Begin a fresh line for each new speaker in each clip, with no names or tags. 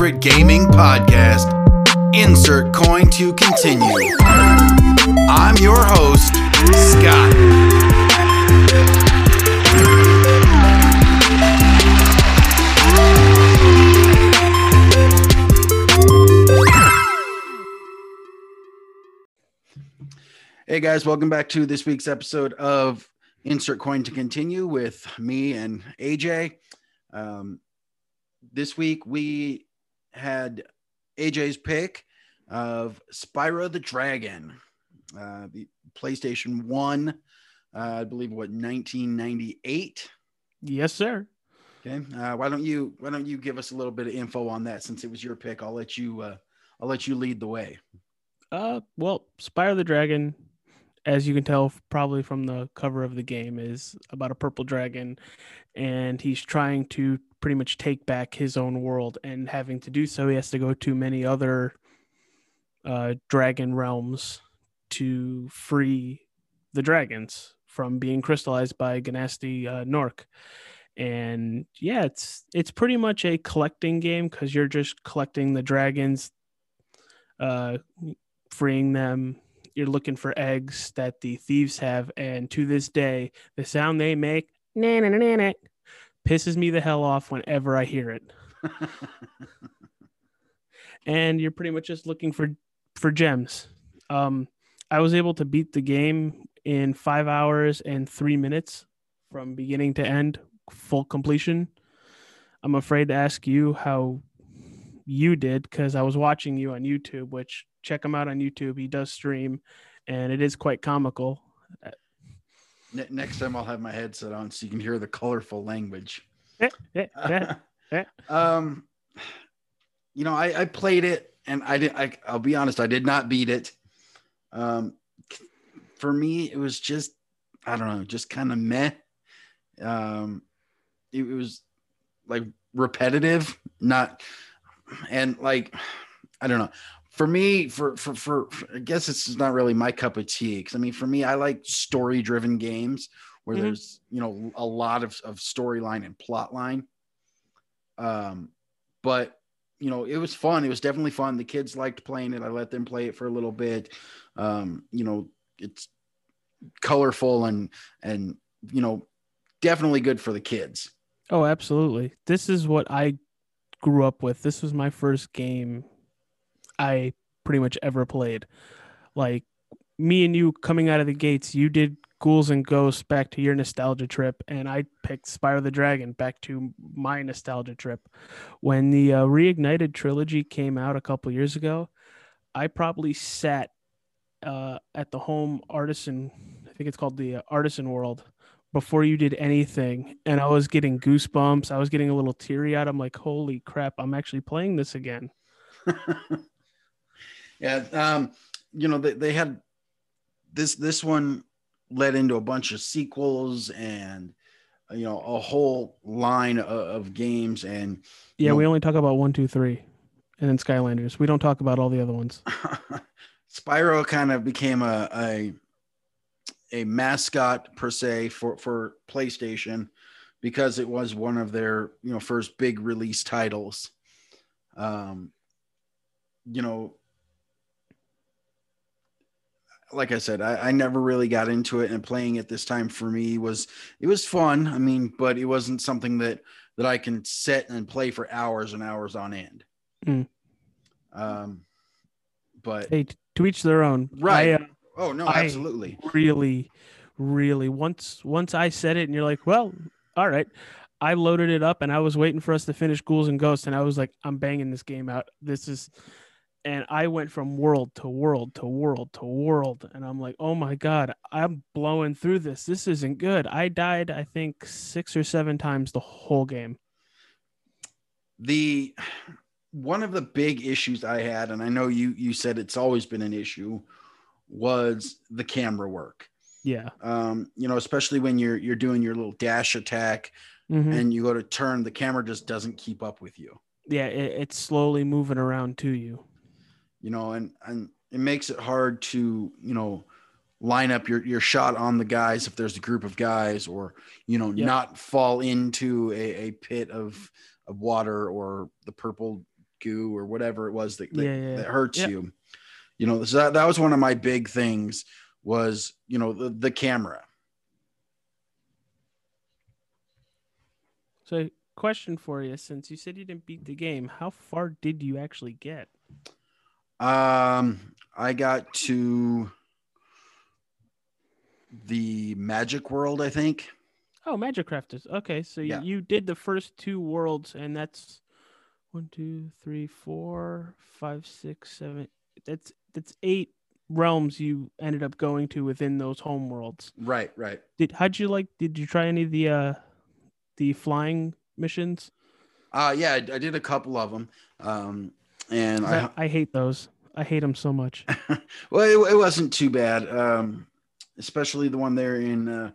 favorite gaming podcast. Insert coin to continue. I'm your host, Scott. Hey guys, welcome back to this week's episode of Insert Coin to Continue with me and AJ. Um, this week we had AJ's pick of Spyro the Dragon, uh, the PlayStation 1, uh, I believe what 1998.
Yes, sir.
Okay. Uh, why don't you why don't you give us a little bit of info on that since it was your pick? I'll let you uh, I'll let you lead the way.
Uh, well, Spyro the Dragon, as you can tell probably from the cover of the game, is about a purple dragon, and he's trying to pretty much take back his own world. And having to do so, he has to go to many other uh, dragon realms to free the dragons from being crystallized by Gnasty uh, Gnorc. And yeah, it's it's pretty much a collecting game because you're just collecting the dragons, uh, freeing them. You're looking for eggs that the thieves have, and to this day, the sound they make, na na na na, pisses me the hell off whenever I hear it. and you're pretty much just looking for for gems. Um, I was able to beat the game in five hours and three minutes from beginning to end, full completion. I'm afraid to ask you how you did because I was watching you on YouTube, which check him out on YouTube. He does stream, and it is quite comical.
Next time I'll have my headset on so you can hear the colorful language.
Eh, eh, eh,
um, you know, I, I played it and I did. I, I'll be honest, I did not beat it. Um, for me, it was just I don't know, just kind of meh. Um, it, it was like repetitive, not and like I don't know. For me, for for for, I guess it's not really my cup of tea. Because I mean, for me, I like story-driven games where
Mhm.
there's you know a lot of of storyline and plot line. Um, but you know, it was fun. It was definitely fun. The kids liked playing it. I let them play it for a little bit. Um, you know, it's colorful and and you know, definitely good for the kids.
Oh, absolutely. This is what I grew up with. This was my first game I pretty much ever played. Like me and you coming out of the gates, you did Ghouls and Ghosts back to your nostalgia trip, and I picked Spyro the Dragon back to my nostalgia trip. When the uh, Reignited trilogy came out a couple years ago, I probably sat uh, at the home artisan, I think it's called the uh, Artisan World, before you did anything and I was getting goosebumps. I was getting a little teary eyed. I'm like, holy crap, I'm actually playing this again.
yeah um you know they, they had this this one led into a bunch of sequels and you know a whole line of, of games and
Yeah,
No.
we only talk about one, two, three, and then Skylanders. We don't talk about all the other ones.
spyro kind of became a, a a mascot per se for for playstation because it was one of their you know first big release titles um you know like I said, I, I never really got into it, and playing it this time for me was it was fun. I mean, but it wasn't something that that I can sit and play for hours and hours on end.
Mm.
Um, but
Hey, to each their own.
Right.
I, uh,
oh no,
I-
absolutely.
really, really once once I said it, and you're like, well, all right. I loaded it up, and I was waiting for us to finish Ghouls and Ghosts, and I was like, I'm banging this game out. This is. And I went from world to world to world to world. And I'm like, oh my God, I'm blowing through this. This isn't good. I died, I think, six or seven times the whole game.
the one of the big issues I had, and I know you you said it's always been an issue, was the camera work.
Yeah.
Um, you know, especially when you're you're doing your little dash attack
Mhm.
and you go to turn, the camera just doesn't keep up with you.
yeah. It, it's slowly moving around to you.
You know, and and it makes it hard to you know line up your your shot on the guys if there's a group of guys, or you know,
Yep.
not fall into a, a pit of of water or the purple goo or whatever it was that that,
Yeah, yeah.
that hurts
Yep.
you. You know, so that, that was one of my big things was you know the, the camera.
So, question for you: Since you said you didn't beat the game, how far did you actually get?
Um, I got to the Magic World, I think.
Oh, Magic Crafters. Okay, so
Yeah.
you did the first two worlds, and that's one, two, three, four, five, six, seven. That's that's eight realms you ended up going to within those home worlds.
Right, right.
Did how'd you like? Did you try any of the uh the flying missions?
Uh yeah, I, I did a couple of them. Um, and I,
I hate those. I hate them so much.
well, it, it wasn't too bad. Um, especially the one there in uh,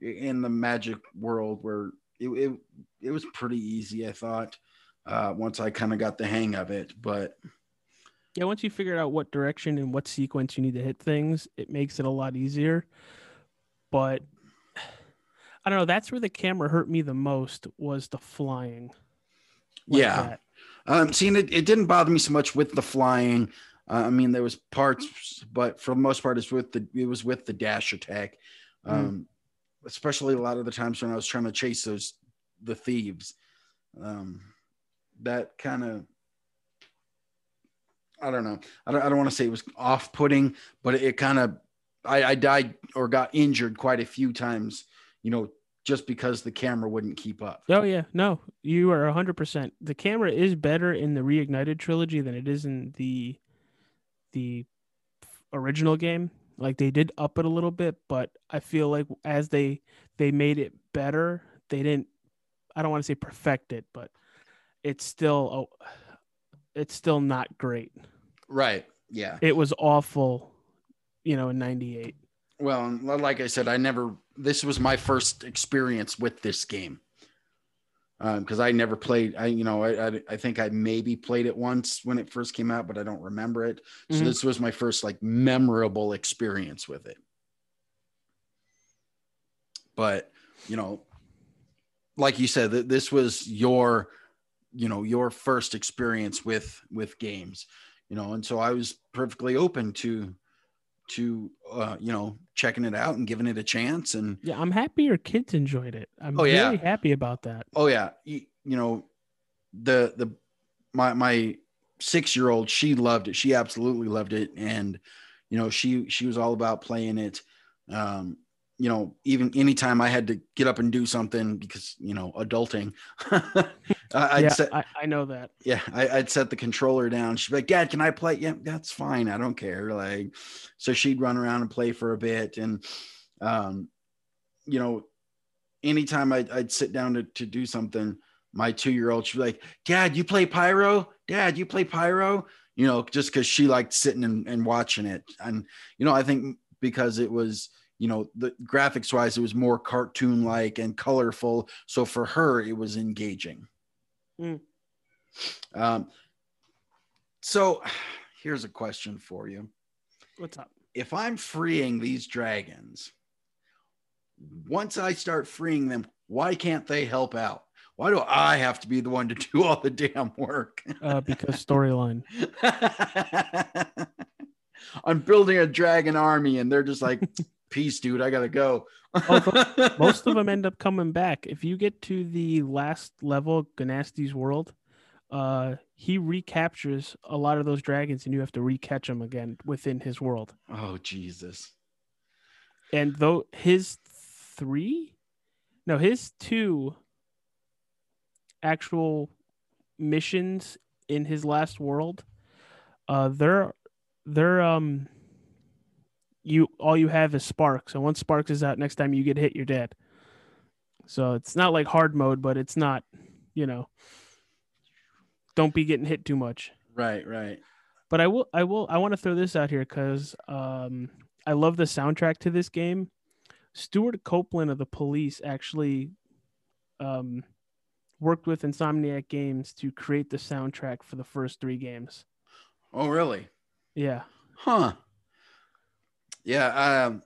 in the Magic World where it it, it was pretty easy. I thought uh, once I kind of got the hang of it, but
Yeah, once you figure out what direction and what sequence you need to hit things, it makes it a lot easier. But I don't know, that's where the camera hurt me the most was the flying. like
Yeah.
that.
Um, seeing it, it didn't bother me so much with the flying. Uh, I mean, there was parts, but for the most part, it's with the it was with the dash attack. Um, Especially a lot of the times when I was trying to chase those the thieves. Um, that kind of I don't know. I don't, I don't want to say it was off putting, but it, kind of I, I died or got injured quite a few times. You know, just because the camera wouldn't keep up.
Oh yeah, no, you are hundred percent. The camera is better in the reignited trilogy than it is in the the original game. Like they did up it a little bit, but I feel like as they they made it better, they didn't. I don't want to say perfect it, but it's still oh, it's still not great.
Right. Yeah.
It was awful, you know, in '98.
Well, like I said, I never. This was my first experience with this game because I never played. I, you know, I, I, I think I maybe played it once when it first came out, but I don't remember it. So
Mhm.
this was my first like memorable experience with it. But you know, like you said, th- this was your, you know, your first experience with with games. You know, and so I was perfectly open to to uh, you know checking it out and giving it a chance and
Yeah, I'm happy your kids enjoyed it. I'm
Oh, yeah.
really happy about that.
oh yeah you, you know the the my my six year old she loved it she absolutely loved it and you know she she was all about playing it um you know even anytime i had to get up and do something because you know adulting I- i'd
yeah,
set
I, I know that.
yeah I, i'd set the controller down. She'd be like dad can i play? Yeah that's fine i don't care like so she'd run around and play for a bit and um you know anytime i'd, I'd sit down to, to do something my two-year-old she'd be like dad you play pyro? Dad you play pyro? You know just because she liked sitting and, and watching it and you know i think because it was you know the graphics wise it was more cartoon like and colorful so for her it was engaging
Mm.
um, so here's a question for you
What's up?
if i'm freeing these dragons once i start freeing them why can't they help out why do i have to be the one to do all the damn work
Uh, because storyline.
i'm building a dragon army and they're just like peace dude i gotta go
Most of them end up coming back. If you get to the last level, Gnasty's world, uh, he recaptures a lot of those dragons, and you have to recatch them again within his world.
oh jesus
And though his three, no, his two actual missions in his last world, uh, they're they're um, you all you have is sparx, and once sparx is out, next time you get hit, you're dead. So it's not like hard mode, but it's not, you know, don't be getting hit too much
right right
but I will I will I want to throw this out here because um I love the soundtrack to this game. Stewart Copeland of the Police actually um worked with Insomniac Games to create the soundtrack for the first three games.
oh really
Yeah.
Huh. Yeah. Um,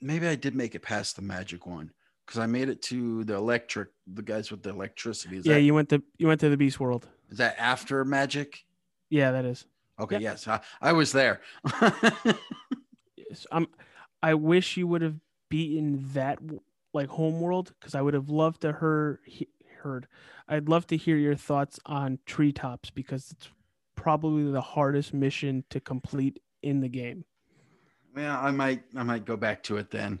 maybe I did make it past the magic one because I made it to the electric, the guys with the electricity. Is
yeah,
that-
you went to you went to the Beast World.
Is that after Magic?
Yeah, that is.
Okay,
Yep.
yes, I, I was there.
Yes, I'm. I wish you would have beaten that like homeworld because I would have loved to hear he, heard. I'd love to hear your thoughts on treetops because it's probably the hardest mission to complete in the game.
Yeah, I might I might go back to it then,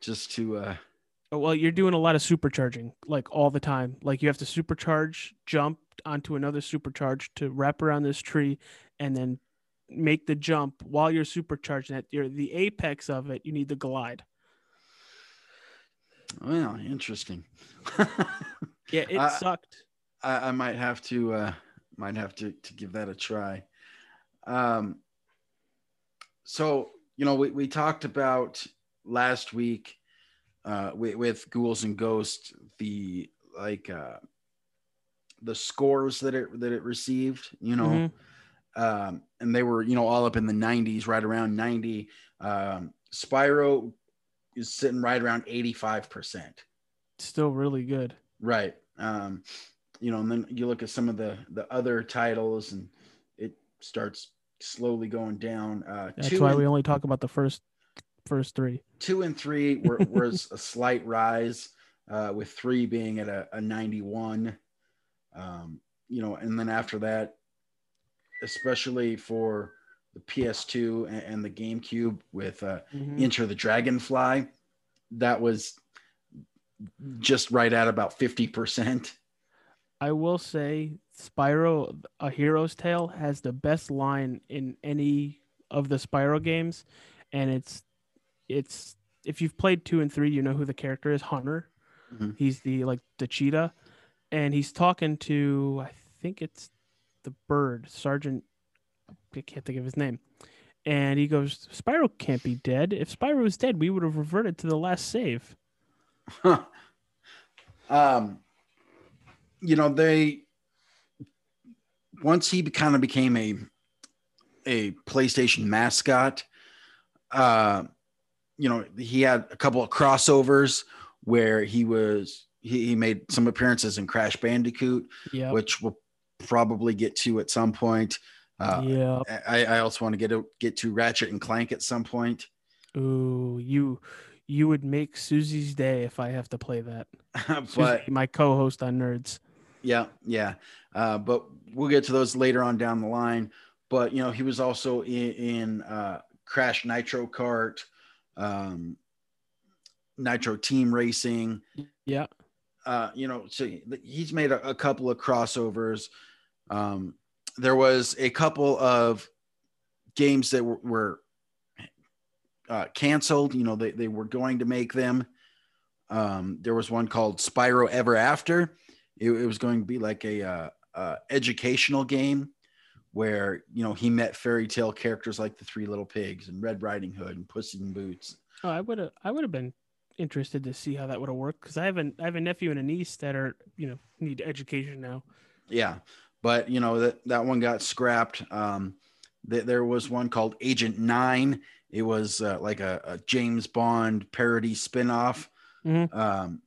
just to uh
Oh, Well, you're doing a lot of supercharging like all the time. Like you have to supercharge, jump onto another supercharge to wrap around this tree, and then make the jump while you're supercharging it. You're the apex of it. You need the glide.
well, interesting.
Yeah, it
Uh,
sucked.
I, I might have to uh might have to to give that a try. Um so you know we, we talked about last week uh with, with ghouls and ghosts the like uh the scores that it that it received you know
Mhm.
um and they were you know all up in the 90s right around 90 um spyro is sitting right around 85%
Still really good.
Right. Um, you know, and then you look at some of the the other titles, and it starts slowly going down. Uh,
That's why
and,
we only talk about the first first three.
two and three were was a slight rise, uh, with three being at a, a ninety one. Um, you know, and then after that, especially for the PS2 and, and the GameCube with uh,
Mhm.
Enter the Dragonfly, that was just right at about fifty percent.
I will say Spyro A Hero's Tale has the best line in any of the Spyro games and it's it's if you've played 2 and 3 you know who the character is Hunter.
Mhm.
He's the like the cheetah and he's talking to I think it's the bird Sergeant I can't think of his name. And he goes Spyro can't be dead. If Spyro was dead we would have reverted to the last save.
Huh. Um, you know, they once he kind of became a a PlayStation mascot, uh, you know, he had a couple of crossovers where he was he, he made some appearances in Crash Bandicoot,
Yeah.
which we'll probably get to at some point. Uh,
yeah.
I, I also want to get to, get to Ratchet and Clank at some point.
Ooh, you you would make Susie's day if I have to play that.
but
Susie, my co-host on Nerds.
Yeah, yeah. Uh, but we'll get to those later on down the line. But you know, he was also in, in uh, Crash Nitro Kart, um, Nitro Team Racing.
Yeah.
Uh, you know, so he's made a, a couple of crossovers. Um, there was a couple of games that were, were uh, canceled. You know, they, they were going to make them. Um, there was one called Spyro Ever After. It, it was going to be like a uh, uh, educational game where you know he met fairy tale characters like the Three Little Pigs and Red Riding Hood and Puss in Boots.
Oh, I would have I would have been interested to see how that would have worked because I have a I have a nephew and a niece that are you know need education now.
Yeah, but you know that that one got scrapped. Um, th- there was one called Agent Nine. It was uh, like a, a James Bond parody spinoff,
Mhm.
um,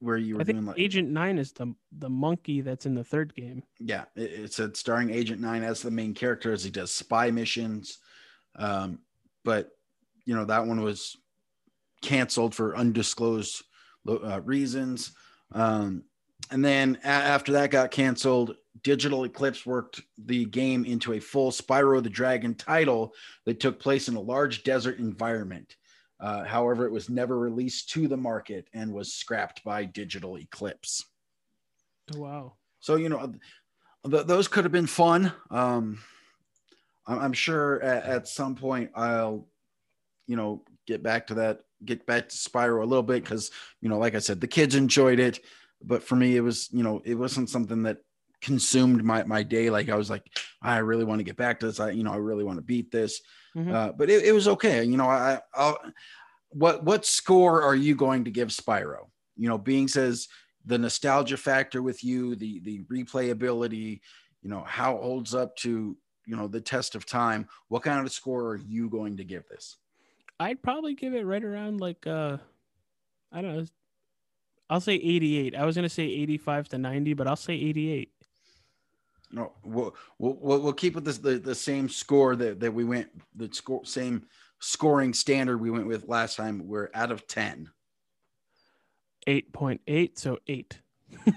where you were
I think
doing like
Agent Nine is the the monkey that's in the third game.
yeah, it, it's a starring Agent Nine as the main character as he does spy missions. Um, but you know that one was canceled for undisclosed uh, reasons. Um, and then a- after that got canceled, Digital Eclipse worked the game into a full Spyro the Dragon title that took place in a large desert environment. Uh, however, it was never released to the market and was scrapped by Digital Eclipse.
Oh, wow.
So you know, th- those could have been fun. Um, I'm, I'm sure at, at some point I'll, you know, get back to that, get back to Spyro a little bit because you know, like I said, the kids enjoyed it, but for me, it was you know, it wasn't something that consumed my my day. Like I was like, I really want to get back to this. I you know, I really want to beat this.
Mhm.
Uh, but it, it was okay. You know, I I'll, what what score are you going to give Spyro? You know, being says the nostalgia factor with you, the the replayability, you know, how it holds up to you know the test of time. What kind of score are you going to give this?
I'd probably give it right around like uh I don't know. I'll say 88. I was gonna say 85 to 90, but I'll say 88.
No, we'll we'll, we'll keep with this the, the same score that, that we went the score same scoring standard we went with last time. We're out of ten.
Eight point eight, so eight.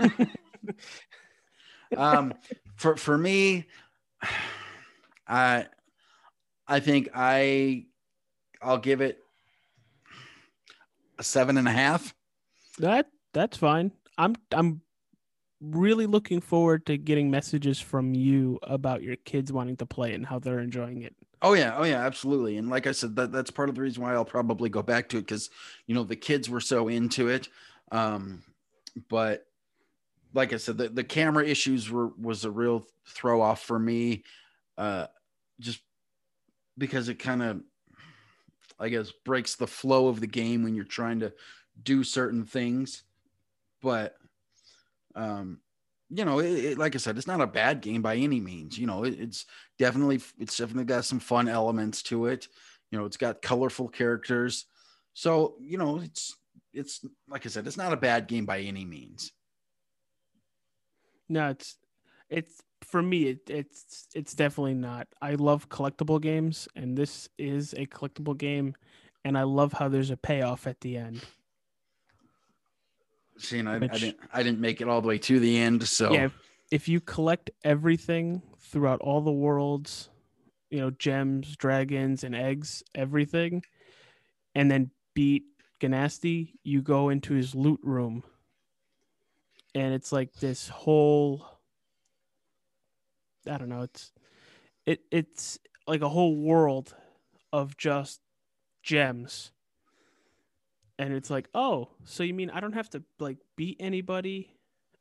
um, for for me, I I think I I'll give it a seven and a half.
That that's fine. I'm I'm really looking forward to getting messages from you about your kids wanting to play and how they're enjoying it.
Oh yeah, oh yeah, absolutely. And like I said, that that's part of the reason why I'll probably go back to it because you know the kids were so into it. Um, but like I said, the, the camera issues were was a real throw off for me. Uh, just because it kind of I guess breaks the flow of the game when you're trying to do certain things. But um, you know, it, it, like I said, it's not a bad game by any means. You know, it, it's definitely it's definitely got some fun elements to it. You know, it's got colorful characters. So, you know, it's it's like I said, it's not a bad game by any means.
No, it's it's for me it, it's it's definitely not. I love collectible games and this is a collectible game and I love how there's a payoff at the end.
Seeing I, I didn't I didn't make it all the way to the end, so
yeah. If, if you collect everything throughout all the worlds, you know, gems, dragons, and eggs, everything, and then beat Gnasty, you go into his loot room. And it's like this whole I don't know, it's it it's like a whole world of just gems and it's like, oh, so you mean I don't have to like beat anybody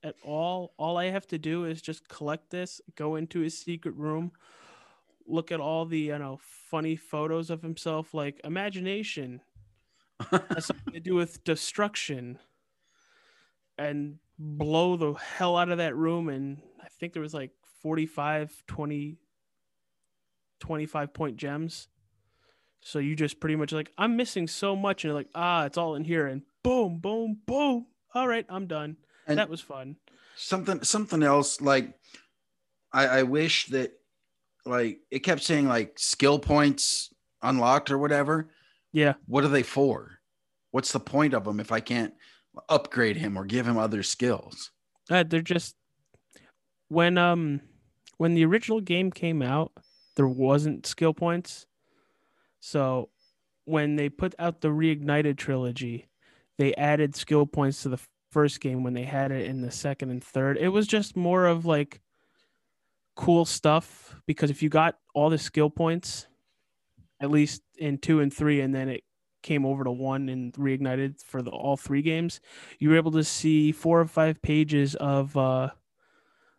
at all? All I have to do is just collect this, go into his secret room, look at all the you know funny photos of himself, like imagination has something to do with destruction, and blow the hell out of that room. And I think there was like 45, 20, 25 point gems so you just pretty much like, I'm missing so much, and you're like, ah, it's all in here, and boom, boom, boom. All right, I'm done. And that was fun.
Something, something else. Like, I, I wish that, like, it kept saying like skill points unlocked or whatever.
Yeah.
What are they for? What's the point of them if I can't upgrade him or give him other skills?
Uh, they're just when um when the original game came out, there wasn't skill points so when they put out the reignited trilogy, they added skill points to the first game when they had it in the second and third. It was just more of like cool stuff because if you got all the skill points, at least in two and three, and then it came over to one and reignited for the all three games, you were able to see four or five pages of uh,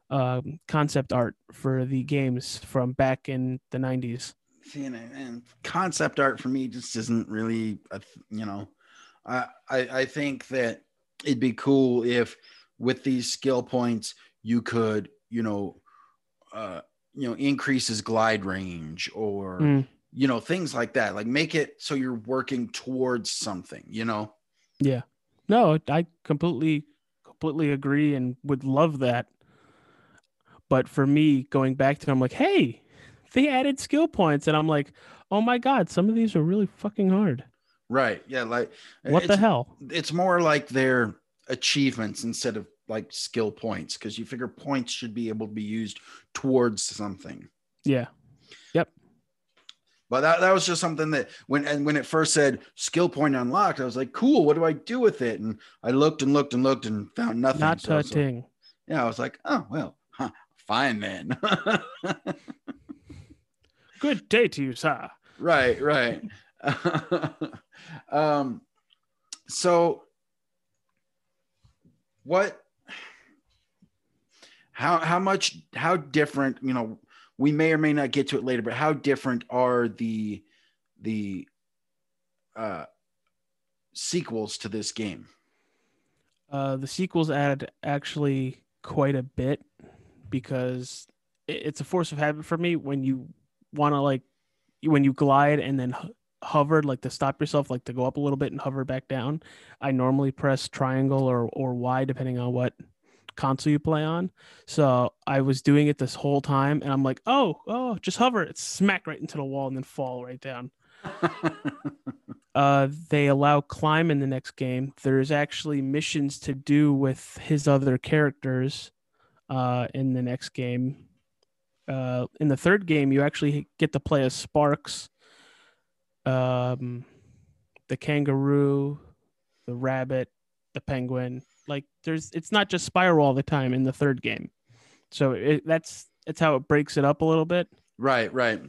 uh, concept art for the games from back in the 90s
seeing it and concept art for me just isn't really a, you know I, I i think that it'd be cool if with these skill points you could you know uh you know increase his glide range or mm. you know things like that. Like make it so you're working towards something you know?
Yeah. No i completely completely agree and would love that. But for me going back to i'm like hey they added skill points, and I'm like, oh my god, some of these are really fucking hard.
Right. Yeah. Like uh,
what the hell?
It's more like their achievements instead of like skill points because you figure points should be able to be used towards something.
Yeah. Yep.
But that, that was just something that when and when it first said skill point unlocked, I was like, cool, what do I do with it? And I looked and looked and looked and found nothing.
Not so, touching. So,
yeah, I was like, oh well, huh, fine then.
Good day to you, sir.
Right, right. um, so what how how much how different you know we may or may not get to it later but how different are the the uh sequels to this game
uh the sequels add actually quite a bit because it's a force of habit for me when you want to like when you glide and then hover like to stop yourself like to go up a little bit and hover back down i normally press triangle or or y depending on what console you play on. So I was doing it this whole time, and I'm like, oh, oh, just hover it, smack right into the wall, and then fall right down. uh, they allow climb in the next game. There's actually missions to do with his other characters uh, in the next game. Uh, in the third game, you actually get to play as Sparx, um, the kangaroo, the rabbit, the penguin. Like there's, it's not just Spyro all the time in the third game. So it, that's that's how it breaks it up a little bit.
right, right.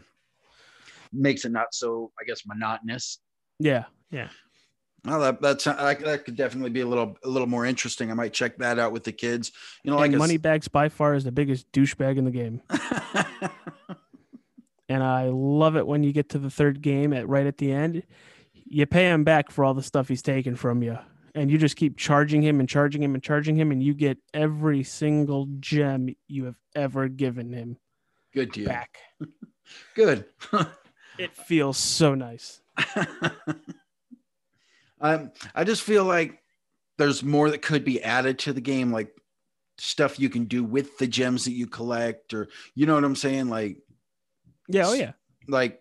Makes it not so, I guess, monotonous.
Yeah, yeah.
Well, that that's that, that could definitely be a little a little more interesting. I might check that out with the kids. You know, like
and
a s-
Moneybags by far is the biggest douchebag in the game. and I love it when you get to the third game at right at the end. You pay him back for all the stuff he's taken from you, and you just keep charging him and charging him and charging him, and you get every single gem you have ever given him
Good deal.
back.
Good.
It feels so nice.
Um, I just feel like there's more that could be added to the game, like stuff you can do with the gems that you collect, or you know what I'm saying? Like,
Yeah, oh yeah.
like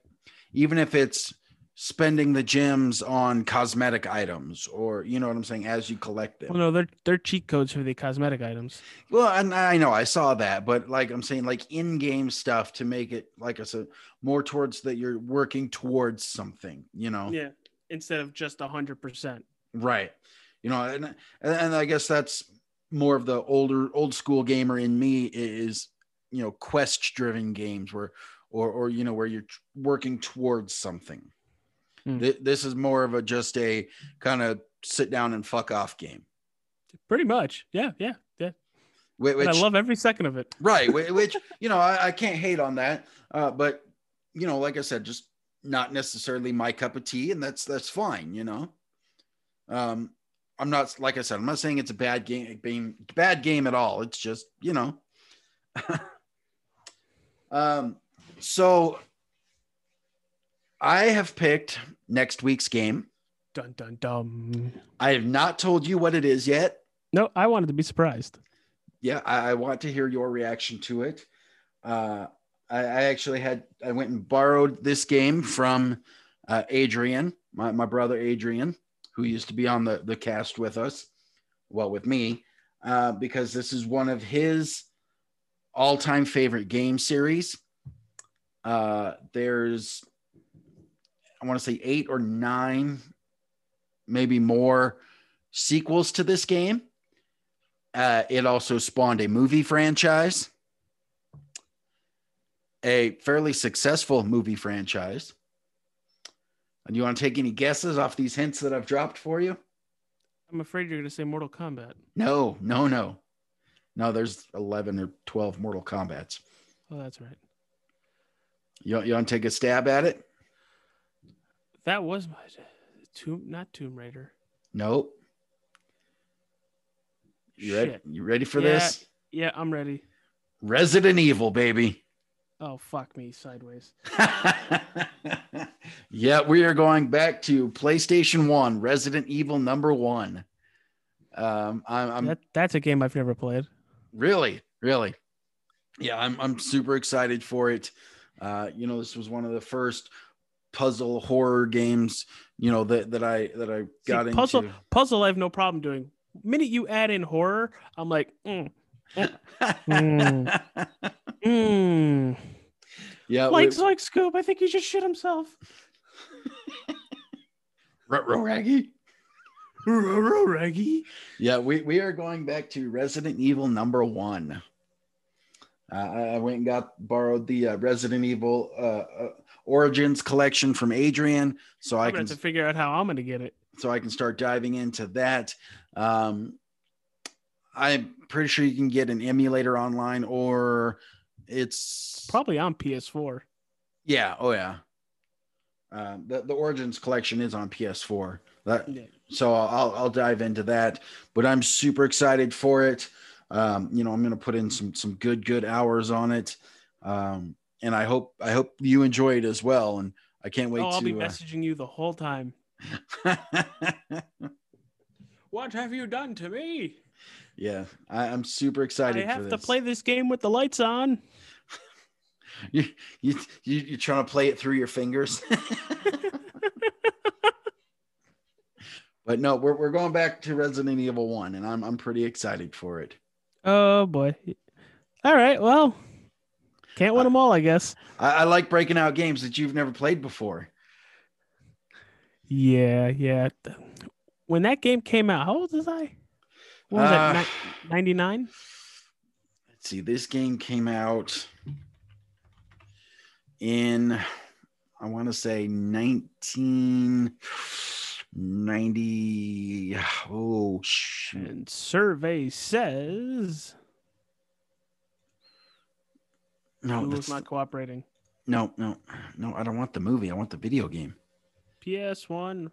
even if it's spending the gems on cosmetic items, or you know what I'm saying, as you collect them.
Well, no, they're they're cheat codes for the cosmetic items.
Well, and I know I saw that, but like I'm saying, like in-game stuff to make it, like I said, more towards that you're working towards something, you know.
Yeah, instead of just a hundred percent.
Right. You know, and, and I guess that's more of the older old school gamer in me is, you know, quest driven games where or or you know where you're working towards something.
Hmm.
Th- This is more of a just a kind of sit down and fuck off game.
Pretty much. Yeah, yeah, yeah.
Which,
I love every second of it.
right, which you know I, I can't hate on that, uh, but you know, like I said, just not necessarily my cup of tea, and that's that's fine. You know, um, I'm not like I said, I'm not saying it's a bad game, game bad game at all. It's just you know, um, so I have picked next week's game.
Dun dun dum.
I have not told you what it is yet.
No, I wanted to be surprised.
yeah I, I want to hear your reaction to it uh I, I actually had i went and borrowed this game from uh, adrian my, my brother adrian who used to be on the the cast with us well with me uh, because this is one of his all-time favorite game series. Uh there's i want to say eight or nine maybe more sequels to this game. Uh, it also spawned a movie franchise, a fairly successful movie franchise. And you want to take any guesses off these hints that I've dropped for you?
I'm afraid you're going to say Mortal Kombat.
No, no, no. No, there's 11 or 12 Mortal Kombats.
Oh, that's right.
You, you want to take a stab at it?
That was my Tomb, not Tomb Raider.
Nope. You ready? You ready for
Yeah.
this?
Yeah, I'm ready.
Resident Evil, baby.
Oh, fuck me sideways.
yeah, we are going back to PlayStation One, Resident Evil number one. Um, I'm, I'm
that, that's a game I've never played.
really, really, yeah, I'm, I'm super excited for it. Uh, you know, this was one of the first puzzle horror games, you know, that, that I, that I got
See, puzzle,
into.
puzzle, I have no problem doing. Minute you add in horror, I'm like, mm, Mm. mm.
Yeah,
like
we-
Zoink Scoob. I think he should shit himself.
Ruh-roh, Raggy.
Ruh-roh, Raggy.
Yeah, we, we are going back to Resident Evil number one. Uh, I I went and got borrowed the uh, Resident Evil uh, uh, Origins collection from Adrian, so I
I'm
can
to figure out how I'm going to get it.
so I can start diving into that. Um, I'm pretty sure you can get an emulator online, or it's
Probably on PS4.
yeah, oh yeah. Uh, the the Origins collection is on PS4. That
Yeah.
so I'll I'll dive into that. But I'm super excited for it. Um, you know, I'm gonna put in some some good good hours on it, um, and I hope I hope you enjoy it as well. And I can't wait
oh, I'll be
to. uh,
messaging you the whole time. What have you done to me?
Yeah, I, I'm super excited.
I have to
this.
play this game with the lights on.
You, you, you, you're trying to play it through your fingers. but no, we're, we're going back to Resident Evil 1, and I'm, I'm pretty excited for it.
Oh boy. All right. Well, can't win them all, I guess.
I, I like breaking out games that you've never played before.
Yeah, yeah. When that game came out, how old was I? What was
Uh,
that? Ninety nine.
Let's see, this game came out in, I want to say 1990. Oh.
And survey says
No, that's,
not cooperating.
no, no, no. I don't want the movie. I want the video game.
PS One.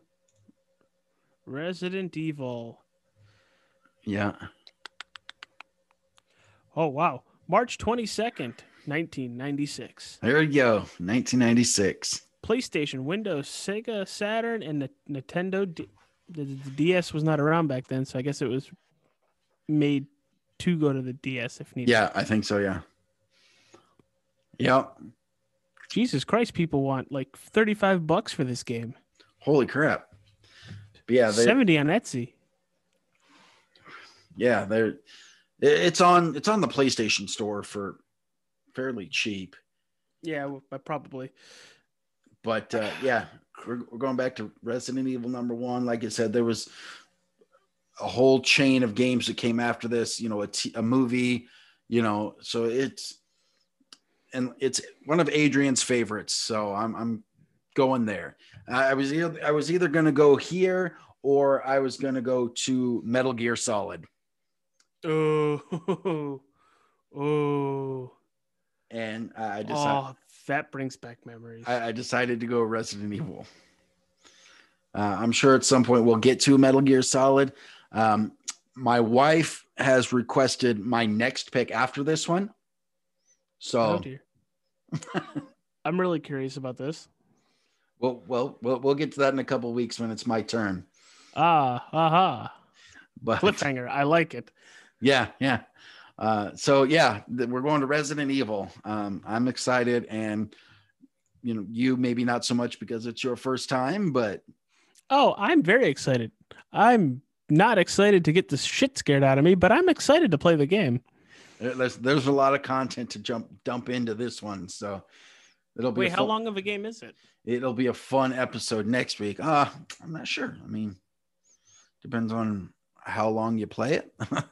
Resident Evil.
Yeah.
Oh wow. March twenty second, nineteen ninety six.
There you go. 1996.
PlayStation, Windows, Sega, Saturn, and the Nintendo. D- the, the DS was not around back then, so I guess it was made to go to the DS if needed.
Yeah, I think so. Yeah. Yep.
Jesus Christ, people want like thirty five bucks for this game.
Holy crap. But yeah, they,
Seventy on Etsy.
yeah, they're it's on it's on the PlayStation store for fairly cheap.
Yeah, but probably.
But uh, yeah, we're, we're going back to Resident Evil number one. Like I said, there was a whole chain of games that came after this. You know, a, t- a movie. You know, so it's and it's one of Adrian's favorites. So I'm I'm going there. I I was either, I was either going to go here or I was going to go to Metal Gear Solid.
Oh, oh,
And I decided
oh, that brings back memories.
I, I decided to go Resident Evil. Uh, I'm sure at some point we'll get to Metal Gear Solid. Um, my wife has requested my next pick after this one.
oh
So
dear. I'm really curious about this.
we'll, we'll, we'll, we'll get to that in a couple weeks when it's my turn.
Ah, aha.
But
Cliffhanger. I like it.
yeah, yeah. Uh, so yeah, th- we're going to Resident Evil. Um, I'm excited, and you know, you maybe not so much because it's your first time, but
Oh, I'm very excited. I'm not excited to get the shit scared out of me, but I'm excited to play the game.
there's there's a lot of content to jump dump into this one. So it'll be
Wait, how long of a game is it?
It'll be a fun episode next week. Uh, I'm not sure. I mean, depends on how long you play it.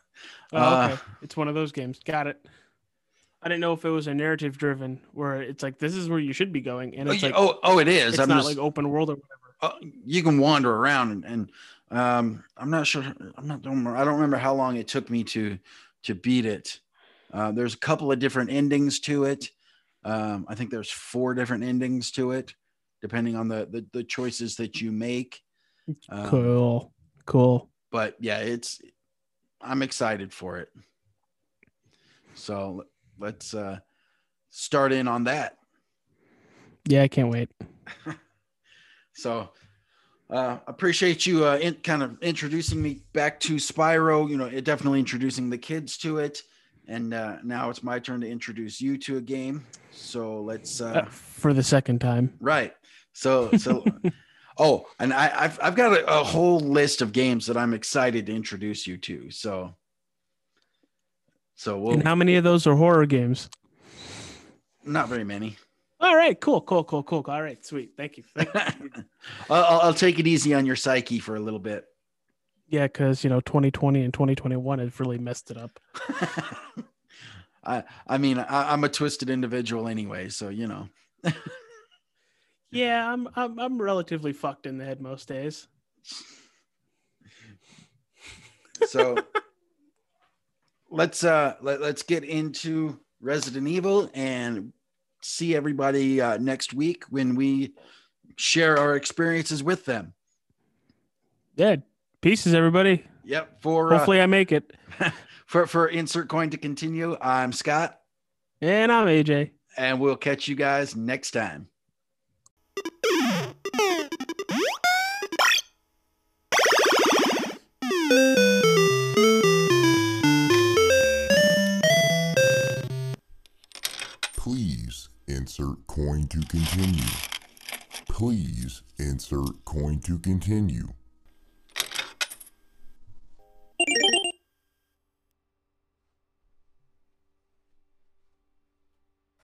Oh,
Uh,
okay. It's one of those games. Got it. I didn't know if it was a narrative driven where it's like this is where you should be going, and
oh,
it's like
oh, oh, it is.
it's
I'm
not
just,
like open world or whatever.
uh, you can wander around and, and um, I'm not sure. I'm not. Don't, remember- I don't remember how long it took me to to beat it. Uh, there's a couple of different endings to it. Um, I think there's four different endings to it, depending on the the, the choices that you make. Um,
Cool, cool.
but yeah, it's I'm excited for it. So let's uh start in on that.
Yeah, I can't wait.
So uh appreciate you uh in, kind of introducing me back to Spyro, you know, it definitely introducing the kids to it. And uh now it's my turn to introduce you to a game. So let's
Uh,
uh
for the second time.
right. So so oh, and I I've I've got a, a whole list of games that I'm excited to introduce you to. So so we'll
and how many of those are horror games?
Not very many.
All right, cool, cool, cool, cool. All right, sweet. Thank you. Thank you.
I'll, I'll- I'll take it easy on your psyche for a little bit.
yeah, because you know, 2020 and 2021 has really messed it up.
I I mean I, I'm a twisted individual anyway, so you know.
Yeah, I'm I'm I'm relatively fucked in the head most days.
So let's uh let, let's get into Resident Evil and see everybody uh, next week when we share our experiences with them.
Yeah, pieces, everybody.
Yep. For uh,
Hopefully, I make it.
for for insert coin to continue. I'm Scott,
And I'm AJ.
and we'll catch you guys next time.
To continue. Please insert coin to continue.